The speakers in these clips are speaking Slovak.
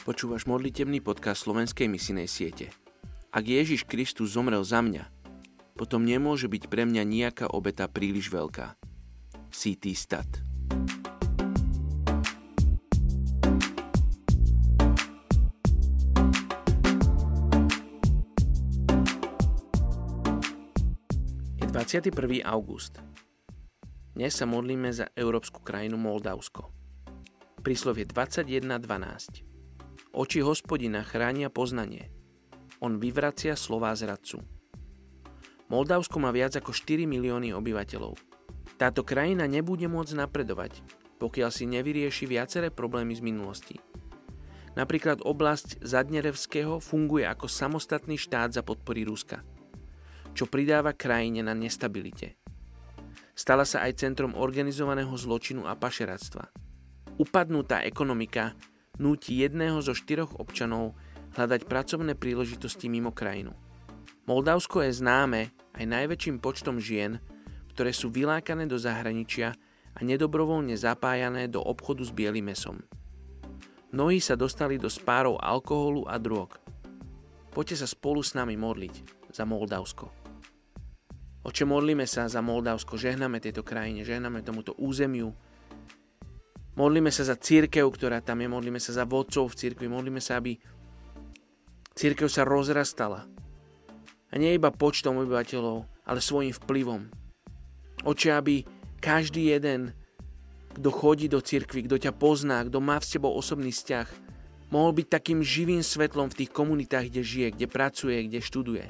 Počúvaš modlitebný podcast slovenskej misinej siete. Ak Ježiš Kristus zomrel za mňa, potom nemôže byť pre mňa nejaká obeta príliš veľká. C.T. Stat Je 21. august. Dnes sa modlíme za európsku krajinu Moldavsko. Príslovie 21.12. Oči hospodina chránia poznanie. On vyvracia slová zradcu. Moldavsko má viac ako 4 milióny obyvateľov. Táto krajina nebude môcť napredovať, pokiaľ si nevyrieši viaceré problémy z minulosti. Napríklad oblasť Zadnerevského funguje ako samostatný štát za podpory Ruska, čo pridáva krajine na nestabilite. Stala sa aj centrom organizovaného zločinu a pašeráctva. Upadnutá ekonomika núti jedného zo štyroch občanov hľadať pracovné príležitosti mimo krajinu. Moldavsko je známe aj najväčším počtom žien, ktoré sú vylákané do zahraničia a nedobrovoľne zapájané do obchodu s bielým mesom. Mnohí sa dostali do spárov alkoholu a drog. Poďte sa spolu s nami modliť za Moldavsko. Oče, modlíme sa za Moldavsko, žehname tejto krajine, žehname tomuto územiu, Modlíme sa za církev, ktorá tam je, modlíme sa za vodcov v církvi, modlíme sa, aby církev sa rozrastala. A nie iba počtom obyvateľov, ale svojim vplyvom. Oče, aby každý jeden, kto chodí do církvy, kto ťa pozná, kto má v tebou osobný vzťah, mohol byť takým živým svetlom v tých komunitách, kde žije, kde pracuje, kde študuje.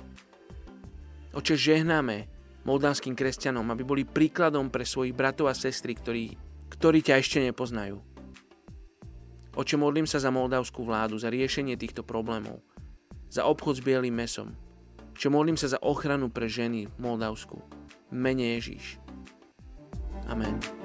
Oče, žehnáme moldavským kresťanom, aby boli príkladom pre svojich bratov a sestry, ktorí ktorí ťa ešte nepoznajú. Oče, modlím sa za moldavskú vládu, za riešenie týchto problémov, za obchod s bielým mesom. Oče, modlím sa za ochranu pre ženy v Moldavsku. Mene Ježíš. Amen.